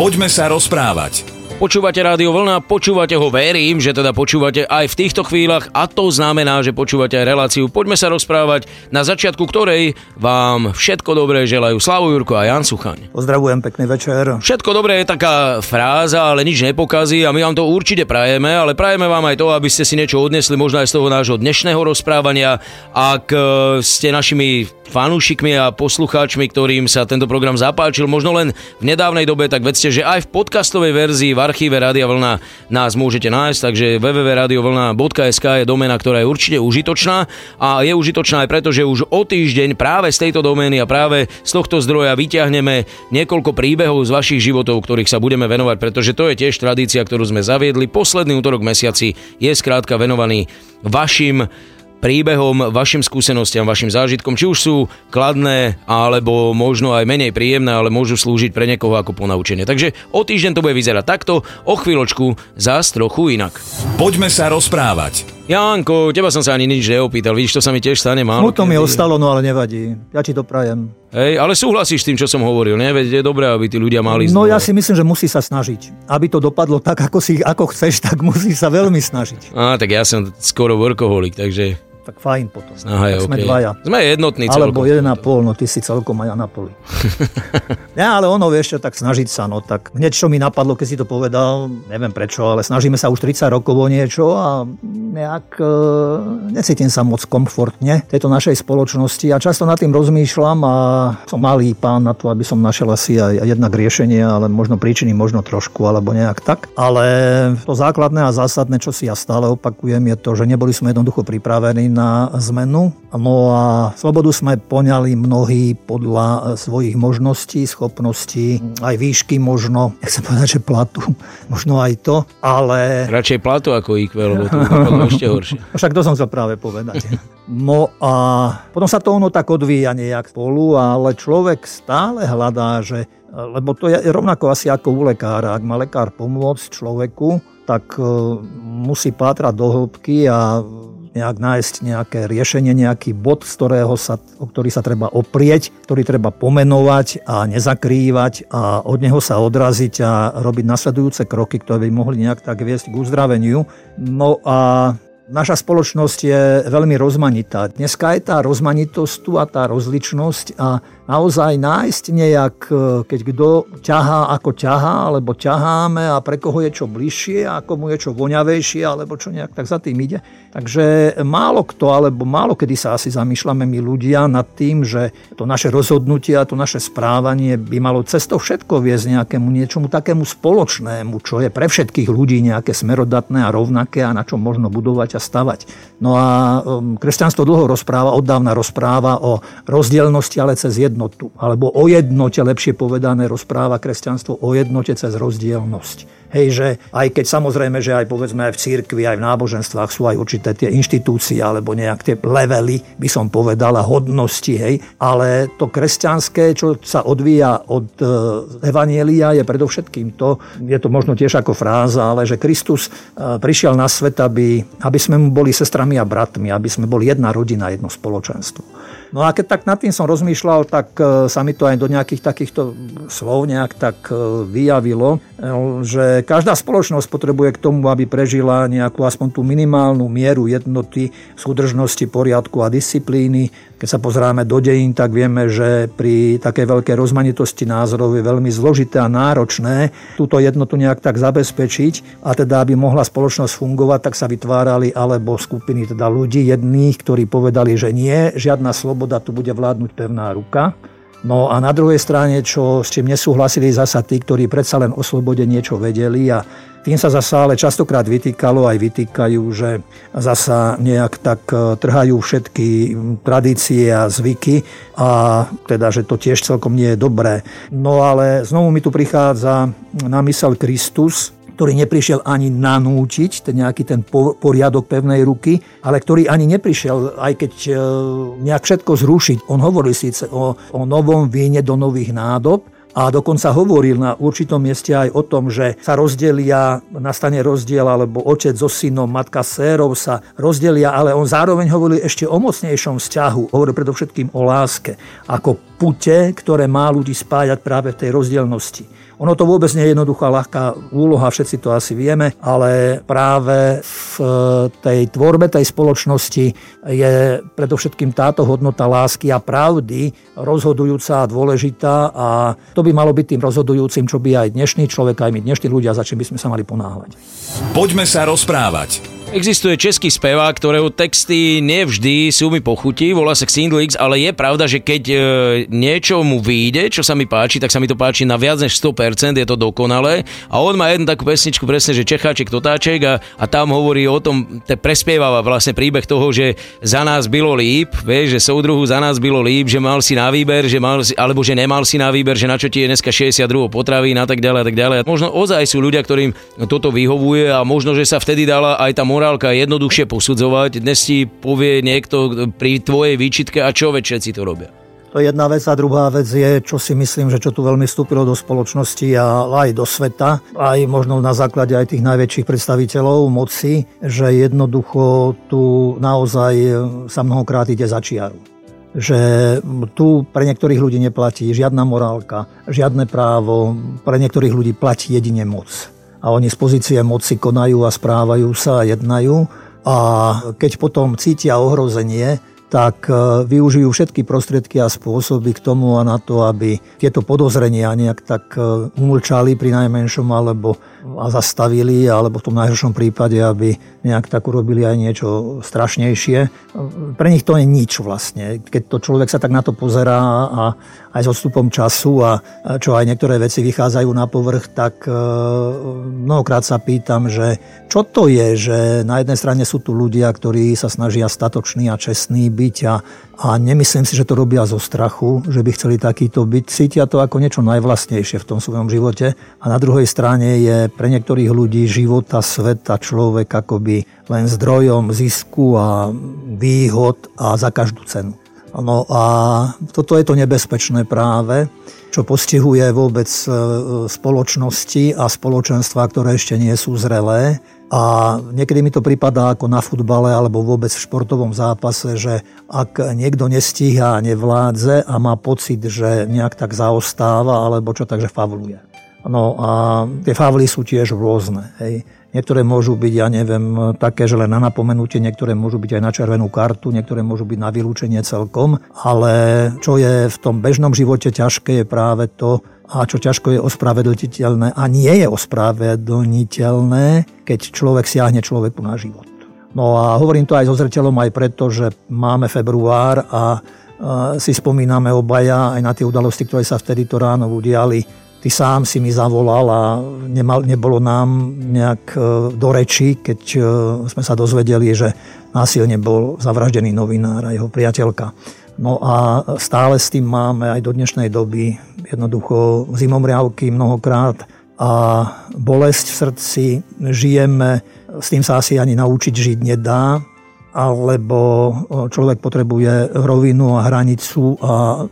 Poďme sa rozprávať. Počúvate Rádio Vlna, počúvate ho, verím, že teda počúvate aj v týchto chvíľach a to znamená, že počúvate aj reláciu Poďme sa rozprávať, na začiatku ktorej vám všetko dobré želajú Slavo Jurko a Jan Suchaň. Pozdravujem, pekný večer. Všetko dobré je taká fráza, ale nič nepokazí a my vám to určite prajeme, ale prajeme vám aj to, aby ste si niečo odnesli možno aj z toho nášho dnešného rozprávania. Ak e, ste našimi fanúšikmi a poslucháčmi, ktorým sa tento program zapáčil, možno len v nedávnej dobe, tak vedzte, že aj v podcastovej verzii v archíve Rádia Vlna nás môžete nájsť, takže www.radiovlna.sk je domena, ktorá je určite užitočná a je užitočná aj preto, že už o týždeň práve z tejto domény a práve z tohto zdroja vyťahneme niekoľko príbehov z vašich životov, ktorých sa budeme venovať, pretože to je tiež tradícia, ktorú sme zaviedli. Posledný útorok mesiaci je skrátka venovaný vašim príbehom, vašim skúsenostiam, vašim zážitkom, či už sú kladné alebo možno aj menej príjemné, ale môžu slúžiť pre niekoho ako ponaučenie. Takže o týždeň to bude vyzerať takto, o chvíľočku zás trochu inak. Poďme sa rozprávať. Janko, teba som sa ani nič neopýtal, vidíš, to sa mi tiež stane málo. to mi ostalo, no ale nevadí. Ja ti to prajem. Hej, ale súhlasíš s tým, čo som hovoril, ne? Veď je dobré, aby tí ľudia mali No ja si myslím, že musí sa snažiť. Aby to dopadlo tak, ako, si, ako chceš, tak musí sa veľmi snažiť. Á, tak ja som skoro workoholik, takže tak fajn potom. Aha, tak sme okay. dvaja. Sme jednotní. Alebo pol, no ty si celkom aj na poli. ja, ale ono, vieš, tak snažiť sa, no tak hneď čo mi napadlo, keď si to povedal, neviem prečo, ale snažíme sa už 30 rokov o niečo a nejak e, necítim sa moc komfortne tejto našej spoločnosti a často nad tým rozmýšľam a som malý pán na to, aby som našiel asi aj jednak riešenie, ale možno príčiny, možno trošku, alebo nejak tak. Ale to základné a zásadné, čo si ja stále opakujem, je to, že neboli sme jednoducho pripravení na zmenu. No a slobodu sme poňali mnohí podľa svojich možností, schopností, aj výšky možno, nechcem povedať, že platu, možno aj to, ale... Radšej platu ako IQ, lebo to je ešte horšie. Však to som chcel práve povedať. No a potom sa to ono tak odvíja nejak spolu, ale človek stále hľadá, že lebo to je rovnako asi ako u lekára. Ak má lekár pomôcť človeku, tak e, musí pátrať do hĺbky a nejak nájsť nejaké riešenie, nejaký bod, z ktorého sa, o ktorý sa treba oprieť, ktorý treba pomenovať a nezakrývať a od neho sa odraziť a robiť nasledujúce kroky, ktoré by mohli nejak tak viesť k uzdraveniu. No a Naša spoločnosť je veľmi rozmanitá. Dneska je tá rozmanitosť tu a tá rozličnosť a naozaj nájsť nejak, e, keď kto ťahá ako ťahá, alebo ťaháme a pre koho je čo bližšie, a komu je čo voňavejšie, alebo čo nejak tak za tým ide. Takže málo kto, alebo málo kedy sa asi zamýšľame my ľudia nad tým, že to naše rozhodnutie a to naše správanie by malo cesto všetko viesť nejakému niečomu takému spoločnému, čo je pre všetkých ľudí nejaké smerodatné a rovnaké a na čo možno budovať a stavať. No a um, kresťanstvo dlho rozpráva, oddávna rozpráva o rozdielnosti, ale cez jednotu. Alebo o jednote, lepšie povedané, rozpráva kresťanstvo o jednote cez rozdielnosť. Hej, že aj keď samozrejme, že aj povedzme aj v cirkvi, aj v náboženstvách sú aj určité tie inštitúcie alebo nejak tie levely, by som povedal, a hodnosti, hej, ale to kresťanské, čo sa odvíja od e, Evanielia, je predovšetkým to, je to možno tiež ako fráza, ale že Kristus e, prišiel na svet, aby, aby sme mu boli sestrami a bratmi, aby sme boli jedna rodina, jedno spoločenstvo. No a keď tak nad tým som rozmýšľal, tak e, sa mi to aj do nejakých takýchto slov nejak tak e, vyjavilo, e, každá spoločnosť potrebuje k tomu, aby prežila nejakú aspoň tú minimálnu mieru jednoty, súdržnosti, poriadku a disciplíny. Keď sa pozráme do dejín, tak vieme, že pri takej veľkej rozmanitosti názorov je veľmi zložité a náročné túto jednotu nejak tak zabezpečiť a teda, aby mohla spoločnosť fungovať, tak sa vytvárali alebo skupiny teda ľudí jedných, ktorí povedali, že nie, žiadna sloboda, tu bude vládnuť pevná ruka. No a na druhej strane, čo s čím nesúhlasili zasa tí, ktorí predsa len o slobode niečo vedeli a tým sa zasa ale častokrát vytýkalo, aj vytýkajú, že zasa nejak tak e, trhajú všetky tradície a zvyky a teda, že to tiež celkom nie je dobré. No ale znovu mi tu prichádza na mysel Kristus, ktorý neprišiel ani nanúčiť, ten nejaký ten poriadok pevnej ruky, ale ktorý ani neprišiel, aj keď e, nejak všetko zrušiť. On hovoril síce o, o novom víne do nových nádob, a dokonca hovoril na určitom mieste aj o tom, že sa rozdelia, nastane rozdiel, alebo otec so synom, matka sérov sa rozdelia, ale on zároveň hovoril ešte o mocnejšom vzťahu. Hovoril predovšetkým o láske, ako pute, ktoré má ľudí spájať práve v tej rozdielnosti. Ono to vôbec nie je jednoduchá, ľahká úloha, všetci to asi vieme, ale práve v tej tvorbe tej spoločnosti je predovšetkým táto hodnota lásky a pravdy rozhodujúca a dôležitá a to by malo byť tým rozhodujúcim, čo by aj dnešný človek, aj my dnešní ľudia, za čím by sme sa mali ponáhľať. Poďme sa rozprávať. Existuje český spevák, ktorého texty nevždy sú mi pochutí, volá sa Xindlix, ale je pravda, že keď e, niečo mu vyjde, čo sa mi páči, tak sa mi to páči na viac než 100%, je to dokonalé. A on má jednu takú pesničku presne, že Čecháček, Totáček a, a tam hovorí o tom, te prespievava vlastne príbeh toho, že za nás bylo líp, vieš, že soudruhu za nás bylo líp, že mal si na výber, že mal si, alebo že nemal si na výber, že na čo ti je dneska 62 potravín a tak ďalej a tak ďalej. Možno ozaj sú ľudia, ktorým toto vyhovuje a možno, že sa vtedy dala aj tá morálka jednoduchšie posudzovať. Dnes ti povie niekto pri tvojej výčitke a čo všetci to robia. To je jedna vec a druhá vec je, čo si myslím, že čo tu veľmi vstúpilo do spoločnosti a aj do sveta, aj možno na základe aj tých najväčších predstaviteľov moci, že jednoducho tu naozaj sa mnohokrát ide za čiaru že tu pre niektorých ľudí neplatí žiadna morálka, žiadne právo, pre niektorých ľudí platí jedine moc a oni z pozície moci konajú a správajú sa a jednajú. A keď potom cítia ohrozenie, tak e, využijú všetky prostriedky a spôsoby k tomu a na to, aby tieto podozrenia nejak tak e, umlčali pri najmenšom alebo a zastavili, alebo v tom najhoršom prípade, aby nejak tak urobili aj niečo strašnejšie. Pre nich to je nič vlastne. Keď to človek sa tak na to pozerá a aj s odstupom času a čo aj niektoré veci vychádzajú na povrch, tak e, mnohokrát sa pýtam, že čo to je, že na jednej strane sú tu ľudia, ktorí sa snažia statoční a čestní byť a, a nemyslím si, že to robia zo strachu, že by chceli takýto byť. Cítia to ako niečo najvlastnejšie v tom svojom živote a na druhej strane je pre niektorých ľudí života, sveta, človek akoby len zdrojom zisku a výhod a za každú cenu. No a toto je to nebezpečné práve, čo postihuje vôbec e, spoločnosti a spoločenstva, ktoré ešte nie sú zrelé. A niekedy mi to pripadá ako na futbale alebo vôbec v športovom zápase, že ak niekto nestíha nevládze a má pocit, že nejak tak zaostáva alebo čo, takže favluje. No a tie favly sú tiež rôzne. Hej. Niektoré môžu byť, ja neviem, také, že len na napomenutie, niektoré môžu byť aj na červenú kartu, niektoré môžu byť na vylúčenie celkom, ale čo je v tom bežnom živote ťažké je práve to, a čo ťažko je ospravedlniteľné a nie je ospravedlniteľné, keď človek siahne človeku na život. No a hovorím to aj so zreteľom aj preto, že máme február a si spomíname obaja aj na tie udalosti, ktoré sa vtedy to ráno udiali Ty sám si mi zavolal a nemal, nebolo nám nejak e, do reči, keď e, sme sa dozvedeli, že násilne bol zavraždený novinár a jeho priateľka. No a stále s tým máme aj do dnešnej doby jednoducho zimomriavky mnohokrát a bolesť v srdci, žijeme, s tým sa asi ani naučiť žiť nedá, alebo človek potrebuje rovinu a hranicu a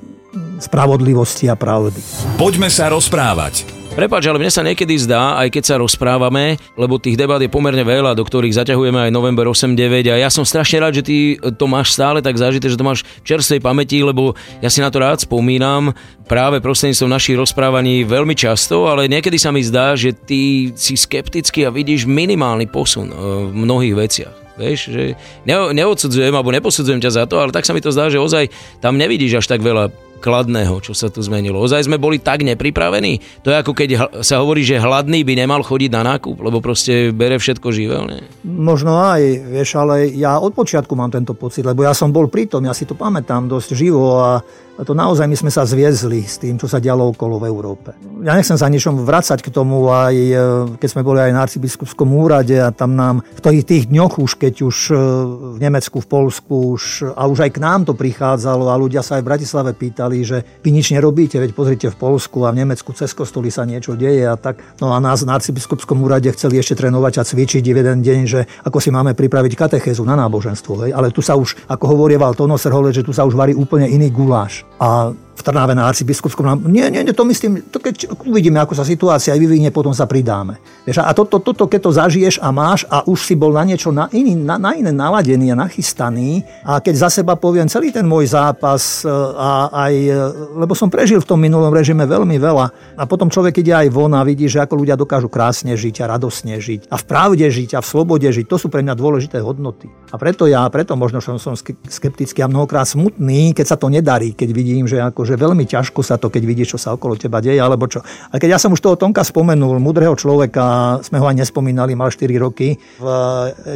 spravodlivosti a pravdy. Poďme sa rozprávať. Prepač, ale mne sa niekedy zdá, aj keď sa rozprávame, lebo tých debat je pomerne veľa, do ktorých zaťahujeme aj november 8-9 a ja som strašne rád, že ty to máš stále tak zažité, že to máš čerstvej pamäti, lebo ja si na to rád spomínam práve prostredníctvom našich rozprávaní veľmi často, ale niekedy sa mi zdá, že ty si skeptický a vidíš minimálny posun e, v mnohých veciach. Vieš, že neodsudzujem alebo neposudzujem ťa za to, ale tak sa mi to zdá, že ozaj tam nevidíš až tak veľa kladného, čo sa tu zmenilo. Ozaj sme boli tak nepripravení. To je ako keď sa hovorí, že hladný by nemal chodiť na nákup, lebo proste bere všetko živelne. Možno aj, vieš, ale ja od počiatku mám tento pocit, lebo ja som bol pritom, ja si to pamätám dosť živo a a to naozaj my sme sa zviezli s tým, čo sa dialo okolo v Európe. Ja nechcem sa ničom vracať k tomu, aj e, keď sme boli aj na arcibiskupskom úrade a tam nám v tých, tých dňoch už, keď už e, v Nemecku, v Polsku už, a už aj k nám to prichádzalo a ľudia sa aj v Bratislave pýtali, že vy nič nerobíte, veď pozrite v Polsku a v Nemecku cez kostoly sa niečo deje a tak. No a nás na arcibiskupskom úrade chceli ešte trénovať a cvičiť v jeden deň, že ako si máme pripraviť katechézu na náboženstvo. Hej? Ale tu sa už, ako hovorieval Tono Srhole, že tu sa už varí úplne iný guláš. A v Trnave na arcibiskupskom. Nie, nie, nie, to myslím, to keď uvidíme, ako sa situácia vyvinie, potom sa pridáme. Vieš, a toto, to, to, keď to zažiješ a máš a už si bol na niečo na, iný, na, na iné naladený a nachystaný a keď za seba poviem celý ten môj zápas e, a aj, e, lebo som prežil v tom minulom režime veľmi veľa a potom človek ide aj von a vidí, že ako ľudia dokážu krásne žiť a radosne žiť a v pravde žiť a v slobode žiť. To sú pre mňa dôležité hodnoty. A preto ja, preto možno som, skeptický a mnohokrát smutný, keď sa to nedarí, keď vidím, že ako že veľmi ťažko sa to, keď vidíš, čo sa okolo teba deje, alebo čo. A keď ja som už toho Tonka spomenul, mudrého človeka, sme ho aj nespomínali, mal 4 roky v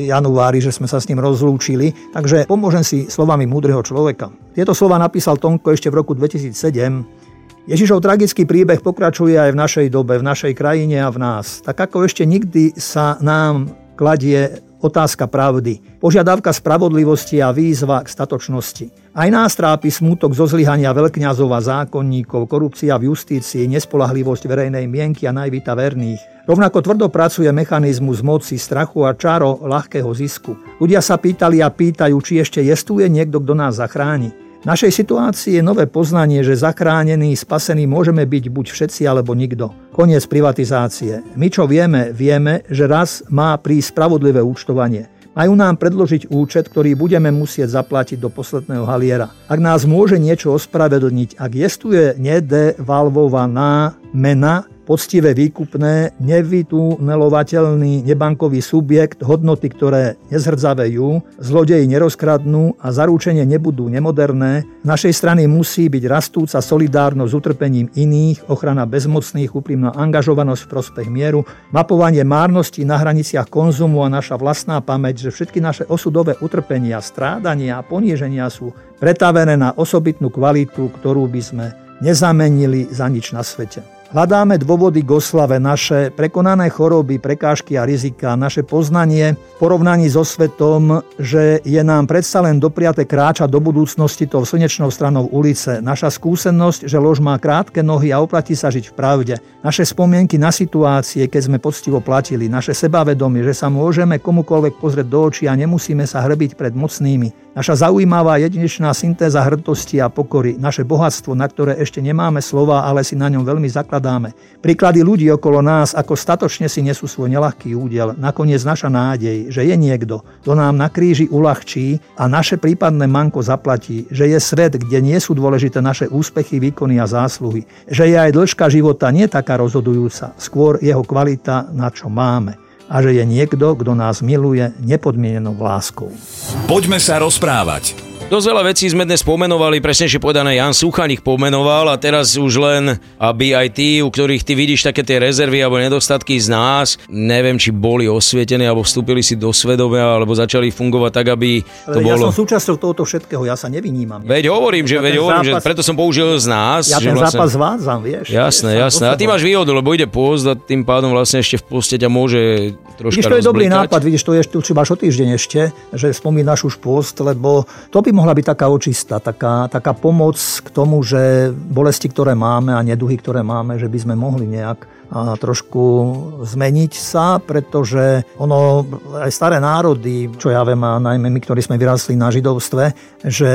januári, že sme sa s ním rozlúčili, takže pomôžem si slovami múdreho človeka. Tieto slova napísal Tonko ešte v roku 2007. Ježišov tragický príbeh pokračuje aj v našej dobe, v našej krajine a v nás. Tak ako ešte nikdy sa nám kladie otázka pravdy, požiadavka spravodlivosti a výzva k statočnosti. Aj nás trápi smutok zo zlyhania veľkňazov a zákonníkov, korupcia v justícii, nespolahlivosť verejnej mienky a najvita verných. Rovnako tvrdo pracuje mechanizmus moci, strachu a čaro ľahkého zisku. Ľudia sa pýtali a pýtajú, či ešte jestuje niekto, kto nás zachráni. V našej situácii je nové poznanie, že zachránení, spasení môžeme byť buď všetci alebo nikto. Koniec privatizácie. My čo vieme, vieme, že raz má prísť spravodlivé účtovanie. Majú nám predložiť účet, ktorý budeme musieť zaplatiť do posledného haliera. Ak nás môže niečo ospravedlniť, ak jestuje nedevalvovaná mena, poctivé výkupné, nevytunelovateľný nebankový subjekt, hodnoty, ktoré nezhrdzavejú, zlodeji nerozkradnú a zaručenie nebudú nemoderné, z našej strany musí byť rastúca solidárnosť s utrpením iných, ochrana bezmocných, úprimná angažovanosť v prospech mieru, mapovanie márnosti na hraniciach konzumu a naša vlastná pamäť, že všetky naše osudové utrpenia, strádania a poníženia sú pretavené na osobitnú kvalitu, ktorú by sme nezamenili za nič na svete. Hľadáme dôvody k oslave naše prekonané choroby, prekážky a rizika, naše poznanie v porovnaní so svetom, že je nám predsa len dopriate kráčať do budúcnosti tou slnečnou stranou ulice. Naša skúsenosť, že lož má krátke nohy a oplatí sa žiť v pravde. Naše spomienky na situácie, keď sme poctivo platili. Naše sebavedomie, že sa môžeme komukoľvek pozrieť do očí a nemusíme sa hrbiť pred mocnými. Naša zaujímavá jedinečná syntéza hrdosti a pokory, naše bohatstvo, na ktoré ešte nemáme slova, ale si na ňom veľmi zakladáme. Príklady ľudí okolo nás, ako statočne si nesú svoj nelahký údel, nakoniec naša nádej, že je niekto, kto nám na kríži uľahčí a naše prípadné manko zaplatí, že je svet, kde nie sú dôležité naše úspechy, výkony a zásluhy, že je aj dĺžka života nie taká rozhodujúca, skôr jeho kvalita, na čo máme a že je niekto, kto nás miluje nepodmienenou láskou. Poďme sa rozprávať. Dosť veľa vecí sme dnes pomenovali, presnejšie povedané Jan Súchan ich pomenoval a teraz už len, aby aj tí, u ktorých ty vidíš také tie rezervy alebo nedostatky z nás, neviem, či boli osvietení alebo vstúpili si do svedomia alebo začali fungovať tak, aby to ja bolo... som súčasťou tohoto všetkého, ja sa nevynímam. Veď hovorím, že, ja veď hovorím zápas, že preto som použil z nás. Ja že ten vlastne... zápas zvádzam, vieš. Jasné, jasné. A ty máš výhodu, lebo ide pôst a tým pádom vlastne ešte v poste ťa môže troška Vidíš, to je dobrý nápad, vidíš, to je tu či máš o týždeň ešte, že spomínaš už post, lebo to by mohla byť taká očista, taká, taká pomoc k tomu, že bolesti, ktoré máme a neduhy, ktoré máme, že by sme mohli nejak a trošku zmeniť sa, pretože ono, aj staré národy, čo ja viem, a najmä my, ktorí sme vyrastli na židovstve, že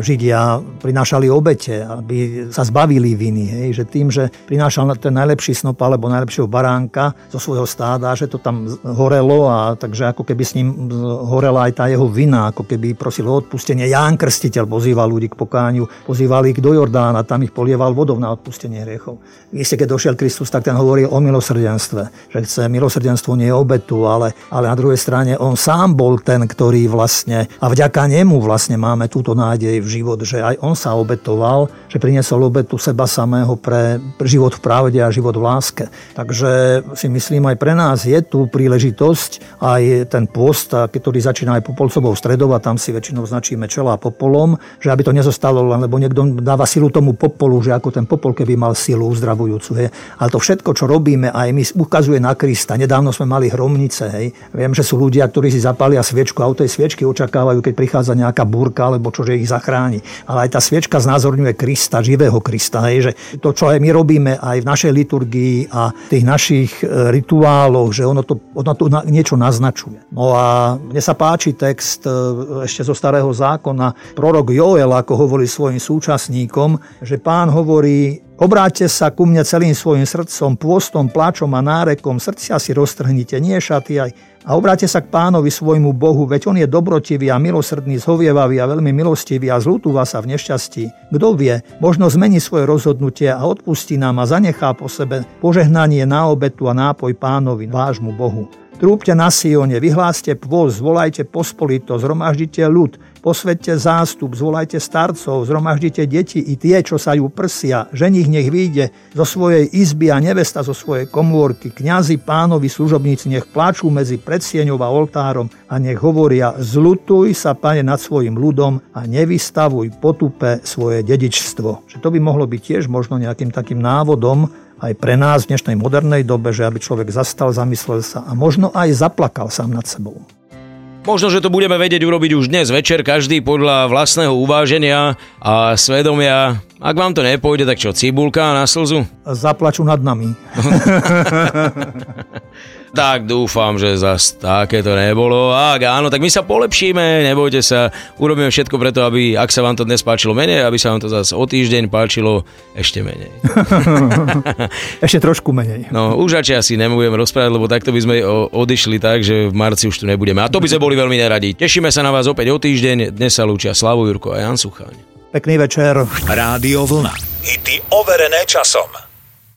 Židia prinášali obete, aby sa zbavili viny. Hej, že tým, že prinášal ten najlepší snop alebo najlepšieho baránka zo svojho stáda, že to tam horelo a takže ako keby s ním horela aj tá jeho vina, ako keby prosil o odpustenie. Ján Krstiteľ pozýval ľudí k pokániu, pozýval ich do Jordána, tam ich polieval vodou na odpustenie hriechov. Isté, keď došiel Kristus, tak ten hovorí o milosrdenstve, že chce milosrdenstvo nie obetu, ale, ale na druhej strane on sám bol ten, ktorý vlastne, a vďaka nemu vlastne máme túto nádej v život, že aj on sa obetoval, že priniesol obetu seba samého pre život v pravde a život v láske. Takže si myslím, aj pre nás je tu príležitosť, aj ten post, ktorý začína aj popolcovou stredou a tam si väčšinou značíme čela popolom, že aby to nezostalo len, lebo niekto dáva silu tomu popolu, že ako ten popol, keby mal silu uzdravujúcu. Hej. Ale to všetko, čo robíme, aj my ukazuje na Krista. Nedávno sme mali hromnice, hej. Viem, že sú ľudia, ktorí si zapália sviečku a od tej sviečky očakávajú, keď prichádza nejaká búrka, alebo čo, že ich zachráni. Ale aj tá sviečka znázorňuje Krista, živého Krista, hej, že to, čo aj my robíme aj v našej liturgii a tých našich e, rituáloch, že ono to, ono to niečo naznačuje. No a mne sa páči text e, ešte zo starého zákona, na prorok Joel, ako hovorí svojim súčasníkom, že pán hovorí, Obráťte sa ku mne celým svojim srdcom, pôstom, pláčom a nárekom, srdcia si roztrhnite, nie šaty aj. A obráťte sa k pánovi svojmu Bohu, veď on je dobrotivý a milosrdný, zhovievavý a veľmi milostivý a zlutúva sa v nešťastí. Kto vie, možno zmení svoje rozhodnutie a odpustí nám a zanechá po sebe požehnanie na obetu a nápoj pánovi, vášmu Bohu. Trúbte na Sione, vyhláste pôz, zvolajte pospolito, zhromaždite ľud, posvedte zástup, zvolajte starcov, zhromaždite deti i tie, čo sa ju prsia, ženich nech vyjde zo svojej izby a nevesta zo svojej komórky, kňazi, pánovi, služobníci nech plačú medzi predsieňou a oltárom a nech hovoria, zlutuj sa, pane, nad svojim ľudom a nevystavuj potupe svoje dedičstvo. Že to by mohlo byť tiež možno nejakým takým návodom, aj pre nás v dnešnej modernej dobe, že aby človek zastal, zamyslel sa a možno aj zaplakal sám nad sebou. Možno, že to budeme vedieť urobiť už dnes večer, každý podľa vlastného uváženia a svedomia. Ak vám to nepôjde, tak čo, cibulka na slzu? Zaplaču nad nami. tak dúfam, že zas takéto nebolo. Ak áno, tak my sa polepšíme, nebojte sa, urobíme všetko preto, aby, ak sa vám to dnes páčilo menej, aby sa vám to zase o týždeň páčilo ešte menej. ešte trošku menej. No, už radšej asi nebudem rozprávať, lebo takto by sme odišli tak, že v marci už tu nebudeme. A to by sme boli veľmi neradi. Tešíme sa na vás opäť o týždeň. Dnes sa lúčia Slavu Jurko a Jan Sucháň. Pekný večer. Rádio Vlna. Hity overené časom.